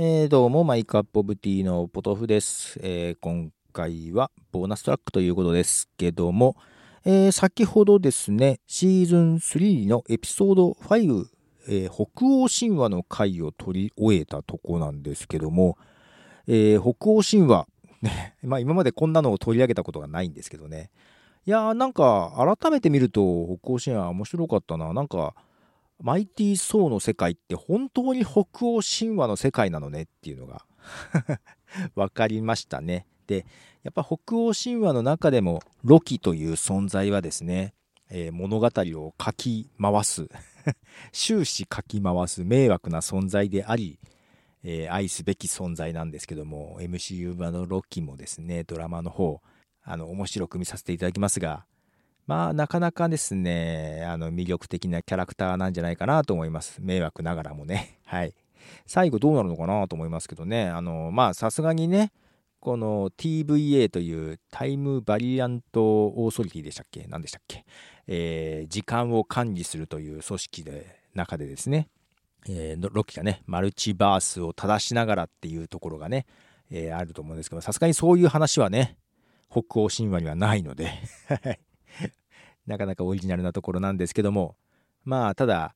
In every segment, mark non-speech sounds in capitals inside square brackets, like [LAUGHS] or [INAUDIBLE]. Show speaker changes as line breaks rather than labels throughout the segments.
えー、どうも、マイクアップオブティーのポトフです、えー、今回はボーナストラックということですけども、えー、先ほどですね、シーズン3のエピソード5、え北欧神話の回を取り終えたとこなんですけども、え北欧神話、ね、[LAUGHS] まあ今までこんなのを取り上げたことがないんですけどね、いやーなんか改めて見ると北欧神話面白かったな。なんかマイティー・ソーの世界って本当に北欧神話の世界なのねっていうのが [LAUGHS] 分かりましたね。で、やっぱ北欧神話の中でもロキという存在はですね、えー、物語を書き回す [LAUGHS] 終始書き回す迷惑な存在であり、えー、愛すべき存在なんですけども MCU 版のロキもですねドラマの方あの面白く見させていただきますがまあ、なかなかですね、あの、魅力的なキャラクターなんじゃないかなと思います。迷惑ながらもね。[LAUGHS] はい。最後どうなるのかなと思いますけどね。あの、まあ、さすがにね、この TVA というタイムバリアントオーソリティでしたっけ？何でしたっけ、えー、時間を管理するという組織で、中でですね、えー、ロキがね、マルチバースを正しながらっていうところがね、えー、あると思うんですけど、さすがにそういう話はね、北欧神話にはないので [LAUGHS] なかなかオリジナルなところなんですけども、まあ、ただ、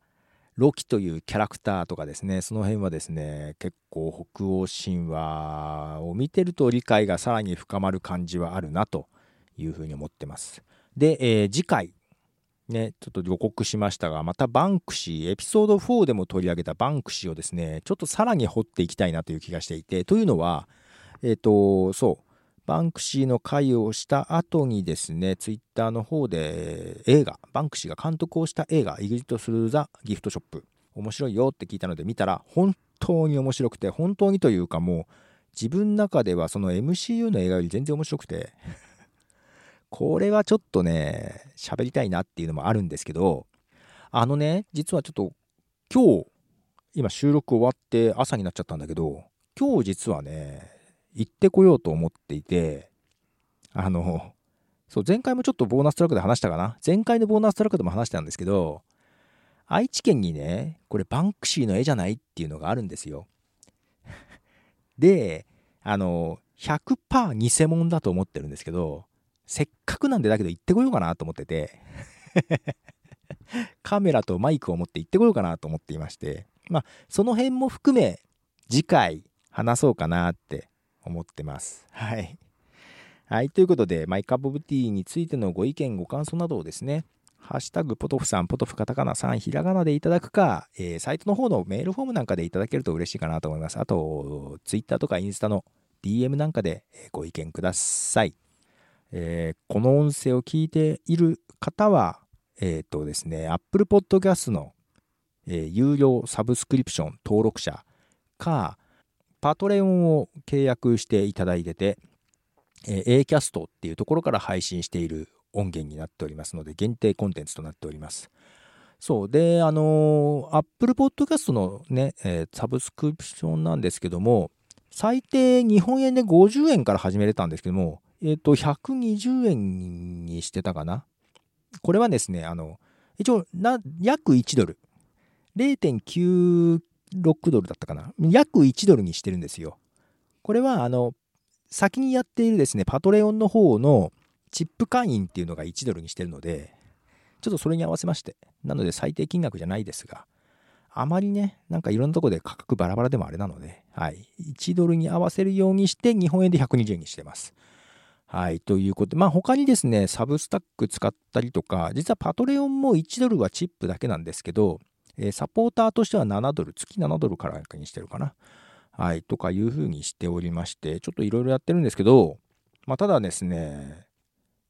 ロキというキャラクターとかですね、その辺はですね、結構北欧神話を見てると理解がさらに深まる感じはあるなというふうに思ってます。で、えー、次回、ね、ちょっと予告しましたが、またバンクシー、エピソード4でも取り上げたバンクシーをですね、ちょっとさらに掘っていきたいなという気がしていて、というのは、えっ、ー、と、そう、バンクシーの会をした後にですね、ツイッターの方で映画、バンクシーが監督をした映画、イグジット・スルー・ザ・ギフトショップ、面白いよって聞いたので見たら、本当に面白くて、本当にというかもう、自分の中ではその MCU の映画より全然面白くて [LAUGHS] これはちょっとね、喋りたいなっていうのもあるんですけど、あのね、実はちょっと今日、今収録終わって朝になっちゃったんだけど、今日実はね、行ってこようと思っていて、あの、そう、前回もちょっとボーナストラックで話したかな？前回のボーナストラックでも話したんですけど、愛知県にね、これバンクシーの絵じゃないっていうのがあるんですよ。で、あの、100%偽物だと思ってるんですけど、せっかくなんでだけど行ってこようかなと思ってて [LAUGHS] カメラとマイクを持って行ってこようかなと思っていまして、まあ、その辺も含め、次回話そうかなって思ってます。はい。はい。ということで、マイカップブティーについてのご意見、ご感想などをですね、ハッシュタグポトフさん、ポトフカタカナさん、ひらがなでいただくか、えー、サイトの方のメールフォームなんかでいただけると嬉しいかなと思います。あと、ツイッターとかインスタの DM なんかでご意見ください。えー、この音声を聞いている方は、えっ、ー、とですね、Apple Podcast の、え、有料サブスクリプション登録者か、パトレオンを契約していただいてて、えー、Acast っていうところから配信している音源になっておりますので、限定コンテンツとなっております。そう。で、あのー、Apple Podcast のね、えー、サブスクリプションなんですけども、最低日本円で50円から始めれたんですけども、えっ、ー、と、120円にしてたかな。これはですね、あの、一応な、約1ドル。0.9 6ドルだったかな？約1ドルにしてるんですよ。これは、あの、先にやっているですね、パトレオンの方のチップ会員っていうのが1ドルにしてるので、ちょっとそれに合わせまして。なので最低金額じゃないですが、あまりね、なんかいろんなとこで価格バラバラでもあれなので、はい。1ドルに合わせるようにして、日本円で120円にしてます。はい。ということで、まあ他にですね、サブスタック使ったりとか、実はパトレオンも1ドルはチップだけなんですけど、えー、サポーターとしては7ドル、月7ドルからにしてるかな。はい、とかいうふうにしておりまして、ちょっといろいろやってるんですけど、まあ、ただですね、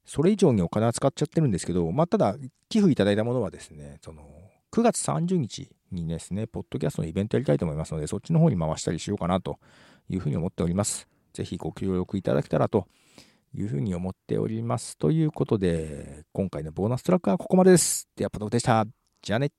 それ以上にお金は使っちゃってるんですけど、まあ、ただ、寄付いただいたものはですね、その、9月30日にですね、ポッドキャストのイベントやりたいと思いますので、そっちの方に回したりしようかなというふうに思っております。ぜひご協力いただけたらというふうに思っております。ということで、今回のボーナストラックはここまでです。では、ポトフでした。じゃあね。